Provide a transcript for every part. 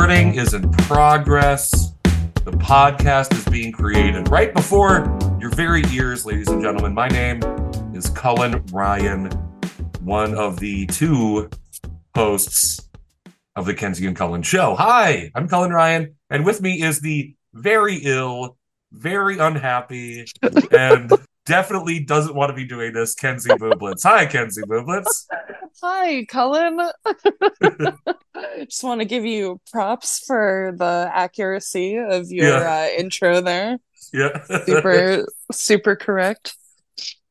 recording is in progress. The podcast is being created right before your very ears, ladies and gentlemen. My name is Cullen Ryan, one of the two hosts of the Kenzie and Cullen show. Hi, I'm Cullen Ryan, and with me is the very ill, very unhappy, and definitely doesn't want to be doing this, Kenzie Booblets. Hi, Kenzie Booblets. Hi, Cullen. I just want to give you props for the accuracy of your Yeah. uh, intro there. Yeah. Super, super correct.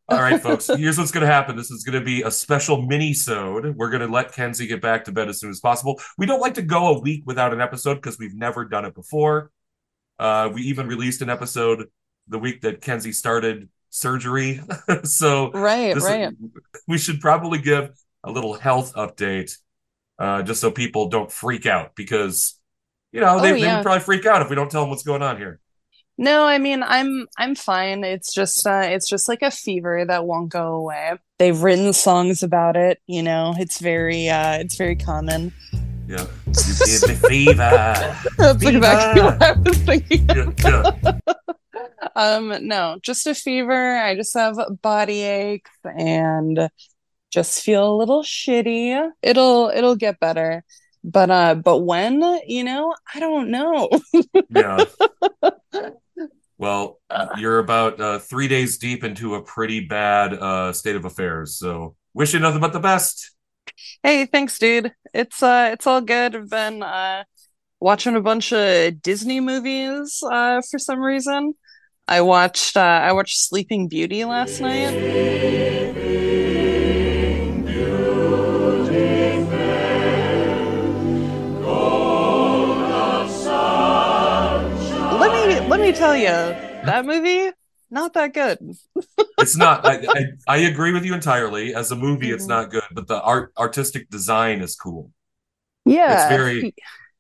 All right, folks. Here's what's going to happen. This is going to be a special mini-sode. We're going to let Kenzie get back to bed as soon as possible. We don't like to go a week without an episode because we've never done it before. Uh, we even released an episode the week that Kenzie started surgery. so Right, right. we should probably give a little health update uh, just so people don't freak out because, you know, they, Oh, they would probably freak out if we don't tell them what's going on here. No, I mean I'm I'm fine. It's just uh it's just like a fever that won't go away. They've written songs about it, you know. It's very uh it's very common. Yeah. You give me fever. That's Fever. exactly what I was thinking. Yeah, yeah. Um, no, just a fever. I just have body aches and just feel a little shitty. It'll it'll get better. But uh but when, you know, I don't know. Yeah. Well, you're about uh, three days deep into a pretty bad uh, state of affairs. So, wish you nothing but the best. Hey, thanks, dude. It's uh it's all good. I've been uh watching a bunch of Disney movies uh for some reason. I watched uh I watched Sleeping Beauty last night. Me tell you, that movie not that good. It's not. I, I I agree with you entirely. As a movie, it's Mhm. not good, but the art artistic design is cool. Yeah. It's very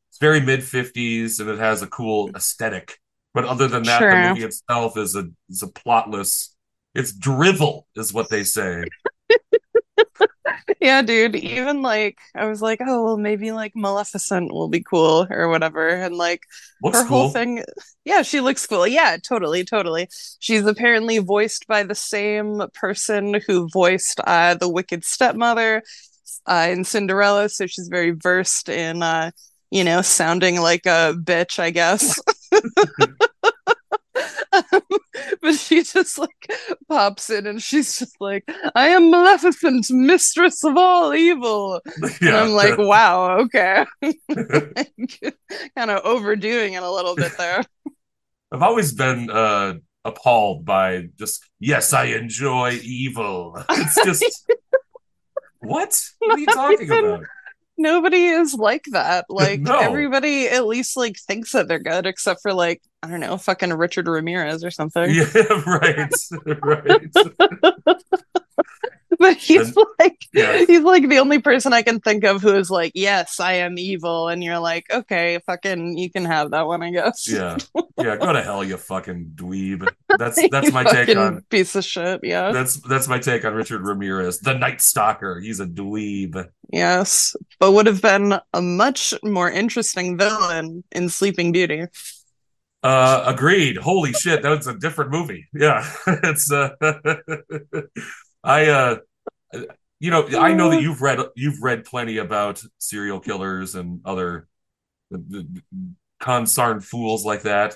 it's very mid fifties, and it has a cool aesthetic. But other than that, Sure. the movie itself is a is a plotless. It's drivel, is what they say. Yeah, dude. Even like I was like, oh well, maybe like Maleficent will be cool or whatever, and like Looks her whole thing. Yeah, she looks cool. Yeah, totally, totally. She's apparently voiced by the same person who voiced uh the Wicked Stepmother uh in Cinderella, so she's very versed in uh you know sounding like a bitch, I guess. but she just like pops in and she's just like, I am Maleficent, mistress of all evil. And I'm like, wow, okay. kind of overdoing it a little bit there. I've always been uh, appalled by just yes, I enjoy evil. It's just what? What are you talking about? Nobody is like that. Like No. everybody at least like thinks that they're good, except for like, I don't know, fucking Richard Ramirez or something. Yeah, right, right. But he's And- like yeah. he's like the only person I can think of who is like, Yes, I am evil, and you're like, Okay, fucking you can have that one, I guess. Yeah, yeah. Go to hell, you fucking dweeb. That's that's my take on piece of shit, yeah. that's that's my take on Richard Ramirez, the Night Stalker. He's a dweeb. Yes, but would have been a much more interesting villain in Sleeping Beauty. Uh, agreed. Holy shit, that was a different movie. Yeah, it's uh, I uh, you know, I know that you've read you've read plenty about serial killers and other consarned fools like that.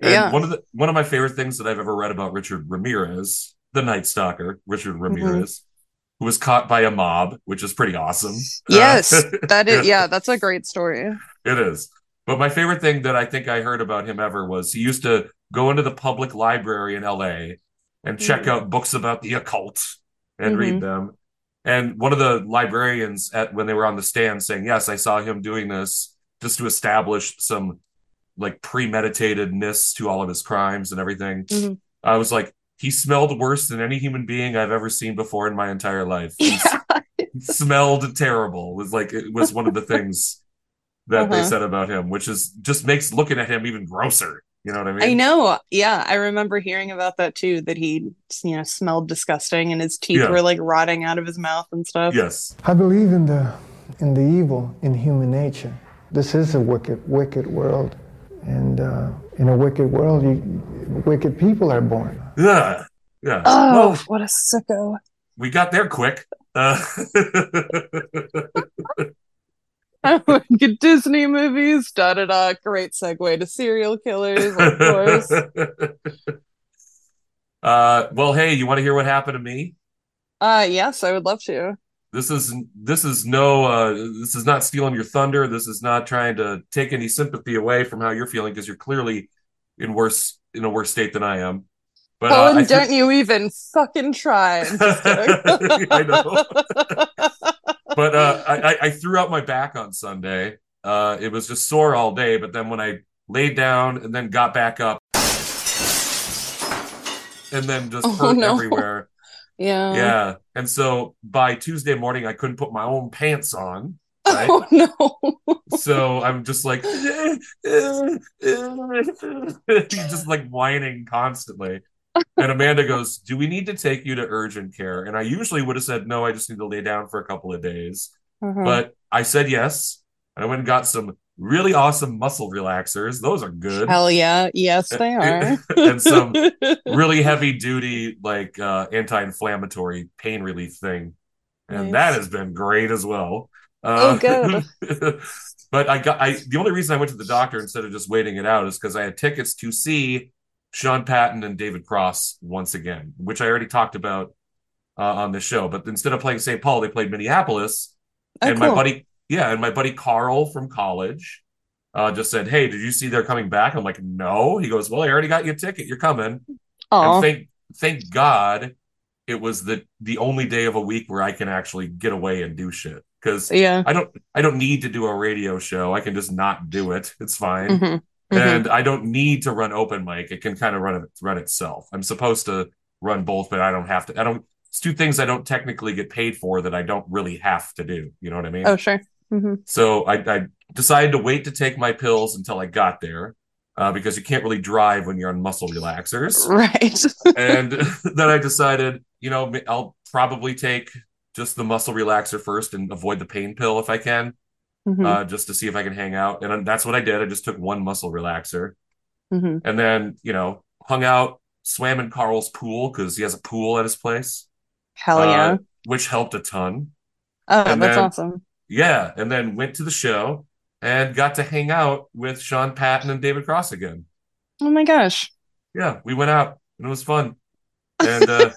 And Yeah. one of the one of my favorite things that I've ever read about Richard Ramirez, the Night Stalker, Richard Ramirez, who was caught by a mob, which is pretty awesome. Yes, Uh, that is, yeah, that's a great story. it is. But my favorite thing that I think I heard about him ever was he used to go into the public library in LA and check Mhm. out books about the occult and Mhm. read them. And one of the librarians at when they were on the stand saying, "Yes, I saw him doing this just to establish some like premeditatedness to all of his crimes and everything." Mhm. I was like, he smelled worse than any human being I've ever seen before in my entire life. He Yeah, smelled terrible. It was like it was one of the things that they Uh-huh. said about him, which is just makes looking at him even grosser. You know what I mean? I know. Yeah, I remember hearing about that too, that he, you know, smelled disgusting and his teeth Yeah. were like rotting out of his mouth and stuff. Yes. I believe in the in the evil in human nature. this is a wicked, wicked world. And uh, in a wicked world, you, wicked people are born. Yeah. Yeah. Oh, Well, what a sicko. we got there quick. Uh, Good Disney movies, da da da. Great segue to serial killers, of course. uh, well, hey, you want to hear what happened to me? Uh, yes, I would love to. This is this is no uh, this is not stealing your thunder. This is not trying to take any sympathy away from how you're feeling because you're clearly in worse in a worse state than I am. But uh, Cullen, I don't threw- you even fucking try. I'm just kidding. I know. But uh, I, I- threw out my back on Sunday. Uh, it was just sore all day, but then when I laid down and then got back up, and then just Oh, hurt no. everywhere. yeah. Yeah, and so by Tuesday morning, I couldn't put my own pants on. Right? Oh no. So I'm just like, just like whining constantly. And Amanda goes, Do we need to take you to urgent care? And I usually would have said, No, I just need to lay down for a couple of days. Uh-huh. But I said yes. And I went and got some really awesome muscle relaxers. Those are good. Hell yeah. Yes, they are. And some really heavy duty, like uh, anti inflammatory pain relief thing. And Nice. that has been great as well. Uh, Oh, good. but I got I the only reason I went to the doctor instead of just waiting it out is because I had tickets to see Sean Patton and David Cross once again, which I already talked about uh, on the show. But instead of playing St. Paul, they played Minneapolis, Oh, and my buddy, yeah, and my buddy Carl from college uh, just said, "Hey, did you see they're coming back?" I'm like, "No." He goes, "Well, I already got you a ticket. You're coming." And thank thank God it was the the only day of a week where I can actually get away and do shit because Yeah. I don't I don't need to do a radio show. I can just not do it. It's fine. Mhm. Mhm. And I don't need to run open mic. It can kind of run run itself. I'm supposed to run both, but I don't have to. I don't it's two things I don't technically get paid for that I don't really have to do. You know what I mean? Oh, sure. hmm So I, I decided to wait to take my pills until I got there. Uh, because you can't really drive when you're on muscle relaxers Right. and then I decided, you know, I'll probably take just the muscle relaxer first and avoid the pain pill if I can, Mhm. uh, just to see if I can hang out. And that's what I did. I just took one muscle relaxer Mhm. and then, you know, hung out, swam in Carl's pool because he has a pool at his place, Hell uh, yeah. which helped a ton. Oh, and that's then- awesome. Yeah. And then went to the show and got to hang out with Sean Patton and David Cross again. Oh my gosh. Yeah, we went out and it was fun. And uh,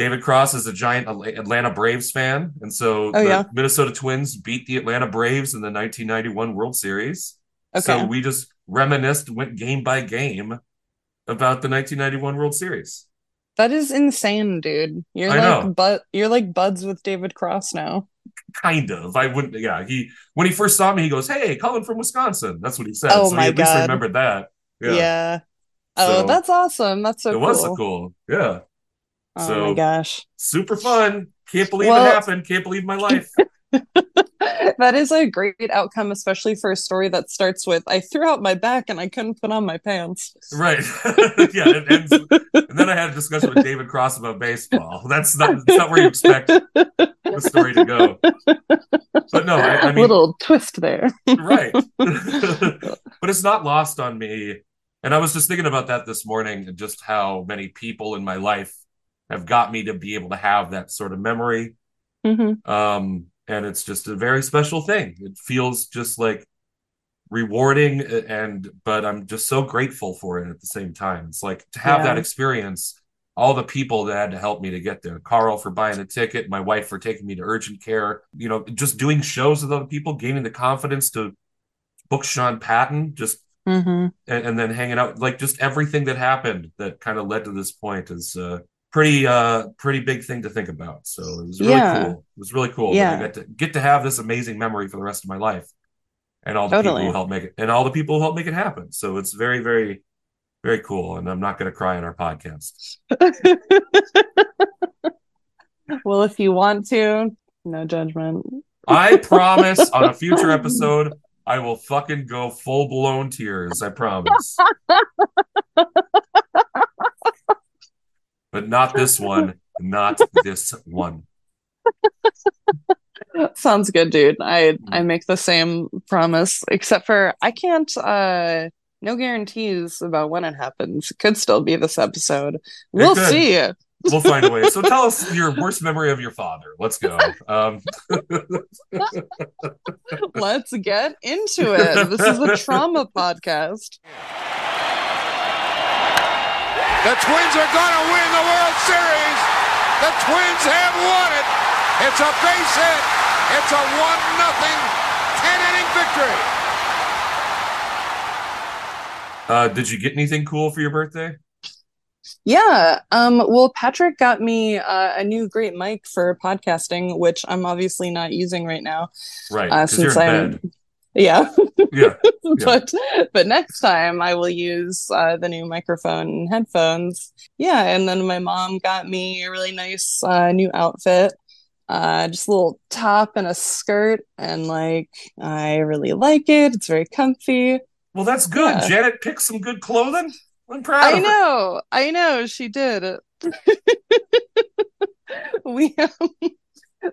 David Cross is a giant Atlanta Braves fan, and so Oh, the yeah. Minnesota Twins beat the Atlanta Braves in the 1991 World Series. Okay. So we just reminisced, went game by game about the 1991 World Series. That is insane, dude. You're I know. like but you're like buds with David Cross now. Kind of. I wouldn't. Yeah. He when he first saw me, he goes, "Hey, Cullen from Wisconsin." That's what he said. Oh so my he at least God. remembered that. Yeah. Yeah. Oh, So- that's awesome. That's so it cool. was so cool. Yeah. Oh So- my gosh. Super fun. Can't believe Well- it happened. Can't believe my life. that is a great outcome, especially for a story that starts with I threw out my back and I couldn't put on my pants. Right. yeah. It ends, and then I had a discussion with David Cross about baseball. That's not, that's not where you expect the story to go. But no, I, I mean, a Little twist there. right. but it's not lost on me. And I was just thinking about that this morning and just how many people in my life have got me to be able to have that sort of memory. hmm Um, and it's just a very special thing. It feels just like rewarding and but I'm just so grateful for it at the same time. It's like to have Yeah. that experience, all the people that had to help me to get there. Carl for buying the ticket, my wife for taking me to urgent care, you know, just doing shows with other people, gaining the confidence to book Sean Patton, just hmm and, and then hanging out like just everything that happened that kind of led to this point is uh pretty uh pretty big thing to think about so it was really Yeah. cool it was really cool Yeah. i get to get to have this amazing memory for the rest of my life and all the Totally. people who helped make it and all the people who helped make it happen so it's very very very cool and i'm not going to cry on our podcast well, if you want to, no judgment. i promise on a future episode i will fucking go full blown tears i promise but not this one not this one Sounds good, dude. I I make the same promise, except for I can't uh no guarantees about when it happens. It could still be this episode. We'll see. We'll find a way. So tell us your worst memory of your father. Let's go. Um, Let's get into it. This is a trauma podcast. The Twins are going to win the World Series. The Twins have won it. It's a base hit. It's a 1 nothing 10 inning victory. uh, did you get anything cool for your birthday? Yeah. Um, well, Patrick got me uh, a new great mic for podcasting, which I'm obviously not using right now. Right. Uh, 'cause you're since in I'm bed. Yeah. Yeah. but but next time I will use uh, the new microphone and headphones. Yeah, and then my mom got me a really nice uh, new outfit. Uh, just a little top and a skirt, and like I really like it. It's very comfy. Well, that's good. Yeah. Janet picked some good clothing. I'm proud I know, I know, she did. we um,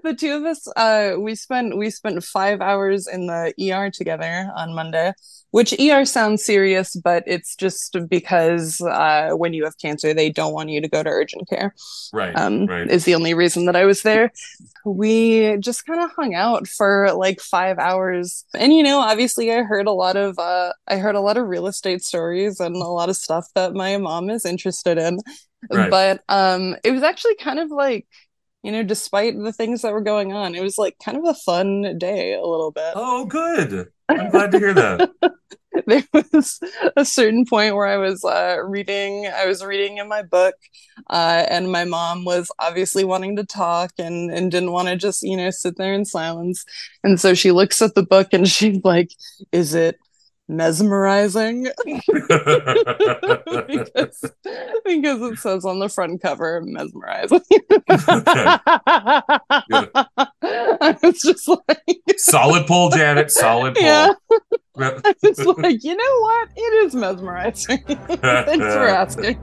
the two of us uh we spent we spent five hours in the ER together on Monday, which ER sounds serious, but it's just because uh when you have cancer they don't want you to go to urgent care. Right. Um right. is the only reason that I was there. We just kind of hung out for like five hours. And you know, obviously I heard a lot of uh I heard a lot of real estate stories and a lot of stuff that my mom is interested in. Right. But um it was actually kind of like you know, despite the things that were going on, it was like kind of a fun day a little bit. Oh, good. I'm glad to hear that. there was a certain point where I was uh, reading, I was reading in my book, uh, and my mom was obviously wanting to talk and, and didn't want to just, you know, sit there in silence. And so she looks at the book and she's like, Is it mesmerizing? because, because it says on the front cover, mesmerizing. I was just like, Solid pull, Janet. Solid pull. Yeah. it's like, you know what? It is mesmerizing. Thanks for asking.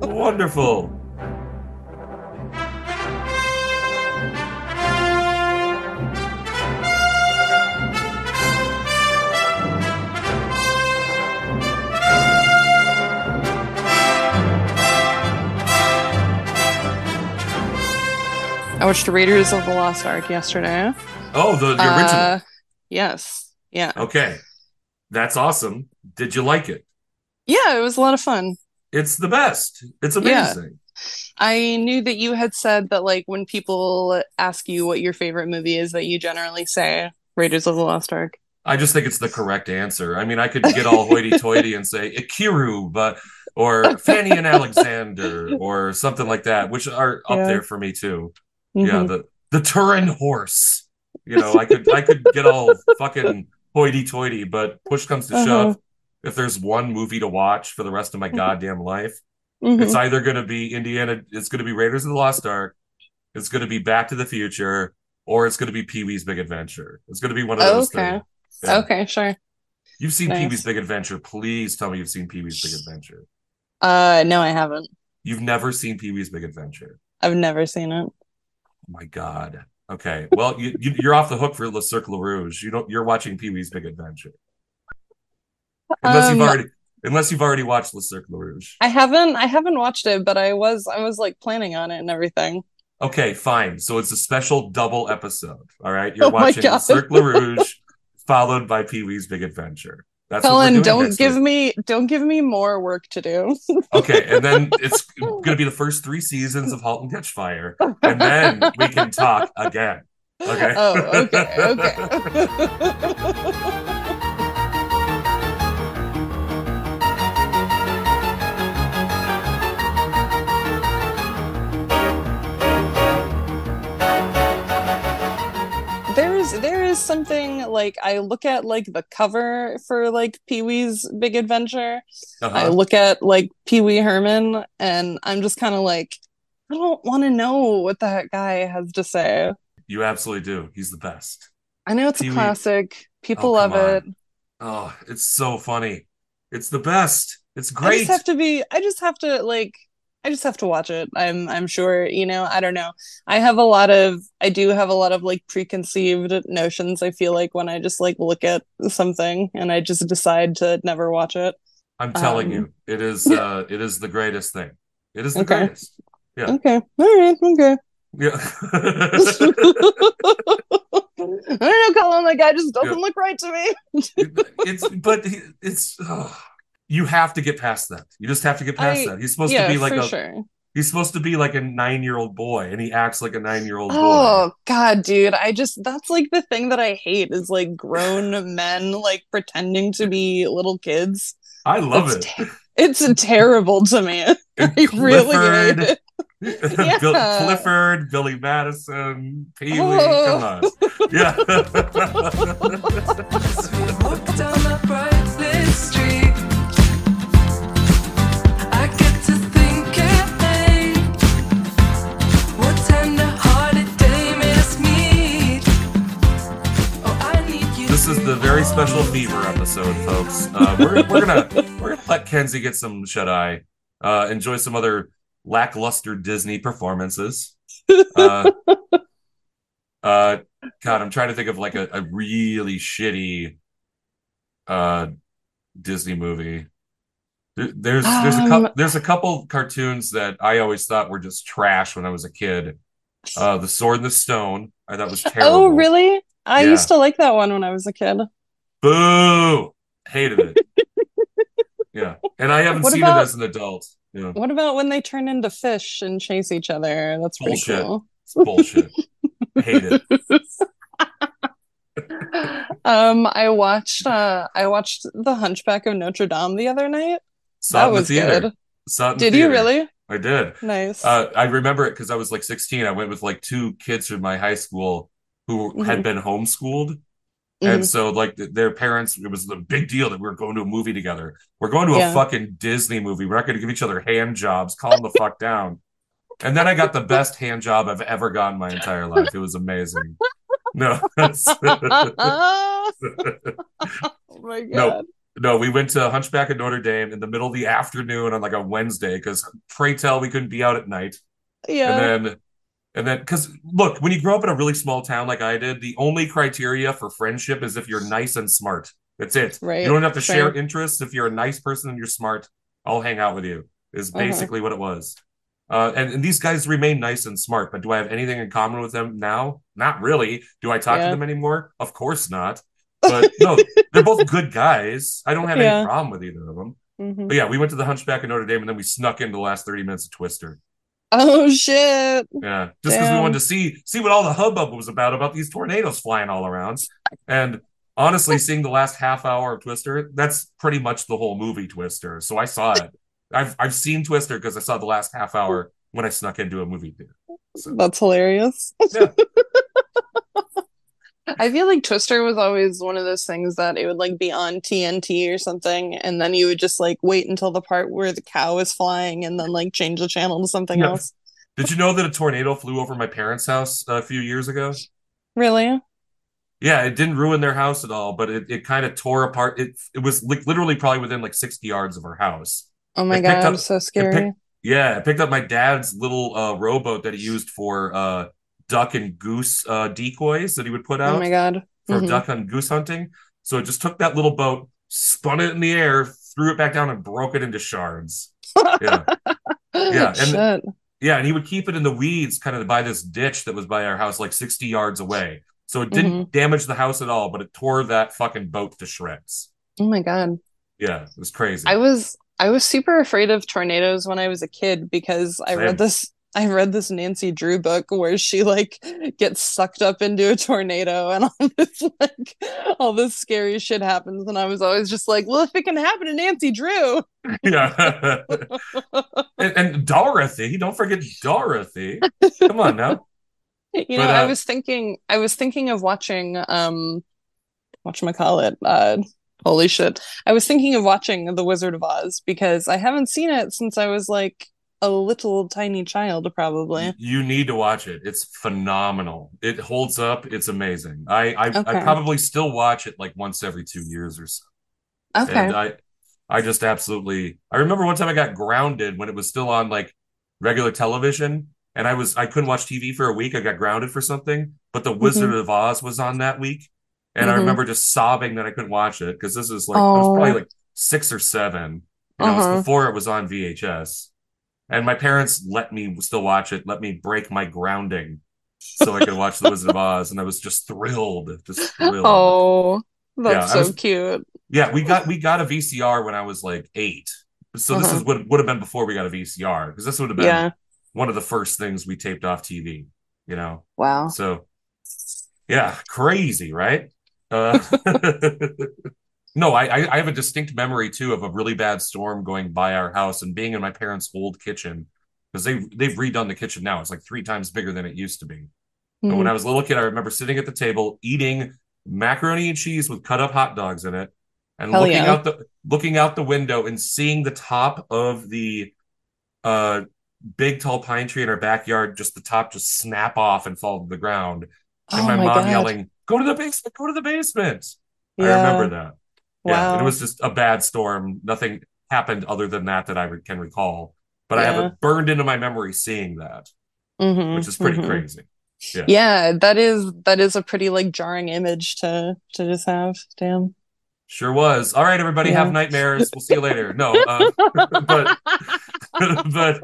Wonderful. I watched Raiders of the Lost Ark yesterday. Oh, the, the original. Uh, yes. Yeah. Okay. That's awesome. Did you like it? Yeah, it was a lot of fun. It's the best. It's Yeah. amazing. I knew that you had said that, like, when people ask you what your favorite movie is, that you generally say Raiders of the Lost Ark. I just think it's the correct answer. I mean, I could get all hoity-toity and say Ikiru, but or Fanny and Alexander or something like that, which are up Yeah. there for me too. Yeah, Mhm. the the Turin horse. You know, I could I could get all fucking hoity-toity, but push comes to Uh-huh. shove. If there's one movie to watch for the rest of my goddamn life, Mhm. it's either going to be Indiana, it's going to be Raiders of the Lost Ark, it's going to be Back to the Future, or it's going to be Pee Wee's Big Adventure. It's going to be one of those Okay. things. Yeah. Okay, sure. You've seen Nice. Pee Wee's Big Adventure. Please tell me you've seen Pee Wee's Big Adventure. Uh, no, I haven't. You've never seen Pee Wee's Big Adventure. I've never seen it. My God. Okay. Well, you, you, you're off the hook for Le Cercle Rouge. You don't. You're watching Pee Wee's Big Adventure. Unless you've Um, already, unless you've already watched Le Cercle Rouge. I haven't. I haven't watched it, but I was. I was like planning on it and everything. Okay, fine. So it's a special double episode. All right. You're Oh watching Le God. Cercle Rouge, followed by Pee Wee's Big Adventure. That's what we're Helen, doing don't give week. me. Don't give me more work to do. Okay, and then it's going to be the first three seasons of *Halt and Catch Fire*, and then we can talk again. Okay. Oh, okay, okay. There's there is something like I look at like the cover for like Pee Wee's Big Adventure. I Uh-huh. look at like Pee Wee Herman and I'm just kind of like I don't want to know what that guy has to say. You absolutely do. He's the best. I know it's Pee a classic. People Oh, love it. Oh, it's so funny. It's the best. It's great. I just have to be I just have to like I I just have to watch it. I'm I'm sure, you know, I don't know. I have a lot of I do have a lot of like preconceived notions I feel like when I just like look at something and I just decide to never watch it. I'm telling Um, you, it is uh it is the greatest thing. It is the Okay. greatest. Yeah. Okay. All right. Okay. Yeah. I don't know, Cullen. That guy just doesn't Yeah. look right to me. it's but it's ugh. You have to get past that. You just have to get past I- that. He's supposed yeah, to be like a sure. he's supposed to be like a 9-year-old boy and he acts like a 9-year-old boy. Oh God, dude! I just that's like the thing that I hate is like grown men like pretending to be little kids. I love It's it. te- it's terrible to me. And I really hate Clifford, it. Bill, Yeah. Clifford, Billy Madison, Peely, Oh. come on. Yeah. Is the very special fever episode, folks. Uh, we're, we're gonna we're gonna let Kenzie get some shut eye, uh, enjoy some other lackluster Disney performances. Uh, uh, God, I'm trying to think of like a, a really shitty uh Disney movie. There- There's there's a couple Um, there's a couple cartoons that I always thought were just trash when I was a kid. Uh, The Sword and the Stone, I thought was terrible. Oh, really? I Yeah. used to like that one when I was a kid. Boo! Hated it. yeah, and I haven't What seen about- it as an adult. Yeah, What about when they turn into fish and chase each other? That's Bullshit. cool. bullshit. Hate it. um, I watched uh I watched The Hunchback of Notre Dame the other night. Saw that the was theater. good. Saw it in Did you really? I did. Nice. Uh, I remember it because I was like 16. I went with like two kids from my high school who had Mhm. been homeschooled. Mhm. And so, like, th- their parents, it was the big deal that we were going to a movie together. We're going to a Yeah. fucking Disney movie. We're not going to give each other hand jobs. Calm the fuck down. And then I got the best hand job I've ever gotten my entire life. It was amazing. No, oh my god. No. no, we went to Hunchback of Notre Dame in the middle of the afternoon on like a Wednesday because pray tell we couldn't be out at night. Yeah. And then, and then, because look, when you grow up in a really small town like I did, the only criteria for friendship is if you're nice and smart. That's it. Right, You don't have to share interests. If you're a nice person and you're smart, I'll hang out with you. Is Uh-huh. basically what it was. Uh, and, and these guys remain nice and smart, but do I have anything in common with them now? Not really. Do I talk Yeah. to them anymore? Of course not. But no, they're both good guys. I don't have Yeah. any problem with either of them. Mhm. But yeah, we went to the Hunchback of Notre Dame, and then we snuck into the last thirty minutes of Twister. Oh shit. Yeah, just because we wanted to see see what all the hubbub was about about these tornadoes flying all around. And honestly, seeing the last half hour of Twister, that's pretty much the whole movie Twister. So I saw it. I've I've seen Twister because I saw the last half hour when I snuck into a movie theater. So That's hilarious. Yeah. I feel like Twister was always one of those things that it would like be on TNT or something, and then you would just like wait until the part where the cow is flying and then like change the channel to something Yeah. else. did you know that a tornado flew over my parents' house a few years ago? Really? Yeah, it didn't ruin their house at all, but it, it kind of tore apart. It it was like literally probably within like 60 yards of our house. Oh my It god, up- so It scary. picked- yeah, I picked up my dad's little uh, rowboat that he used for uh, duck and goose uh, decoys that he would put Oh out my god. for Mhm. duck and goose hunting. So it just took that little boat, spun it in the air, threw it back down, and broke it into shards. Yeah, Yeah, and- Shit. yeah, and he would keep it in the weeds, kind of by this ditch that was by our house, like 60 yards away. So it didn't Mm-hmm. damage the house at all, but it tore that fucking boat to shreds. Oh my god. Yeah, it was crazy. I was I was super afraid of tornadoes when I was a kid because I Same. read this I read this Nancy Drew book where she like gets sucked up into a tornado and all this like all this scary shit happens and I was always just like, well, if it can happen to Nancy Drew. yeah. and, and Dorothy, don't forget Dorothy. Come on now. You know, But, I uh, was thinking I was thinking of watching um whatchamacallit, uh holy shit. I was thinking of watching The Wizard of Oz because I haven't seen it since I was like a little tiny child probably. You need to watch it. It's phenomenal. It holds up. It's amazing. I I, I probably still watch it like once every two years or so. Okay. And I I just absolutely I remember one time I got grounded when it was still on like regular television, and I was I couldn't watch TV for a week. I got grounded for something, but The Wizard of Oz was on that week, and I Mhm. remember just sobbing that I couldn't watch it because this was like I was Oh. probably like six or seven. You know, it was Uh-huh. before it was on VHS, and my parents let me still watch it, let me break my grounding so I could watch The Wizard of Oz, and I was just thrilled, just thrilled. Oh, that's Yeah, so was- cute. Yeah, we got we got a VCR when I was like eight. So this Uh-huh. is what would have been before we got a VCR because this would have been Yeah. one of the first things we taped off TV. You know, Wow. so yeah, crazy, right? Uh, no, I I I have a distinct memory too of a really bad storm going by our house and being in my parents' old kitchen because they they've redone the kitchen now. It's like three times bigger than it used to be. But when Mhm. I was a little kid, I remember sitting at the table eating macaroni and cheese with cut up hot dogs in it, and Hell looking yeah. out the looking out the window and seeing the top of the uh big tall pine tree in our backyard, just the top just snap off and fall to the ground, and Oh my, my mom God. yelling, "Go to the basement! Go to the basement!" I remember that. Yeah, and it was just a bad storm. Nothing happened other than that that I re- can recall, but I have it burned into my memory seeing that, Mhm, which is pretty mhm. crazy. Yeah. Yeah, that is that is a pretty like jarring image to to just have. Damn. Sure was. All right, everybody, have nightmares. We'll see you later. No, uh, but but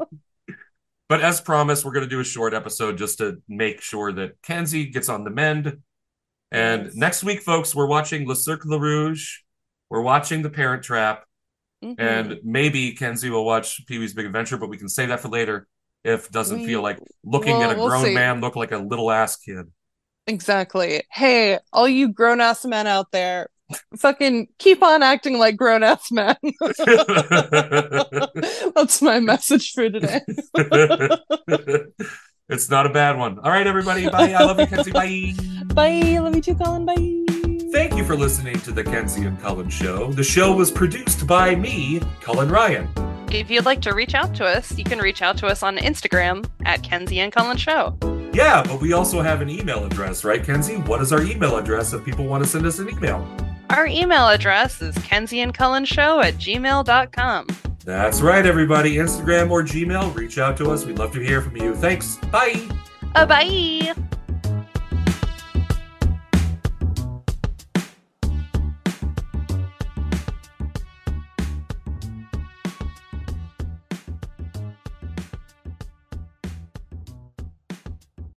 but as promised, we're going to do a short episode just to make sure that Kenzie gets on the mend. And Yes. next week, folks, we're watching Le Cirque Cercle Rouge. We're watching The Parent Trap, Mhm. and maybe Kenzie will watch Pee Wee's Big Adventure, but we can save that for later if doesn't We- feel like looking at a well, we'll grown see. man look like a little ass kid. Exactly. Hey, all you grown ass men out there, fucking keep on acting like grown ass men. That's my message for today. it's not a bad one. All right, everybody. Bye. I love you, Kenzie. Bye. Bye. Love you too, Cullen. Bye. Thank you for listening to the Kenzie and Cullen Show. The show was produced by me, Cullen Ryan. If you'd like to reach out to us, you can reach out to us on Instagram at Kenzie and Cullen Show. Yeah, but we also have an email address, right, Kenzie? What is our email address if people want to send us an email? Our email address is Kenzie and Cullen Show at gmail.com. That's right, everybody. Instagram or Gmail, reach out to us. We'd love to hear from you. Thanks. Bye. Uh, bye.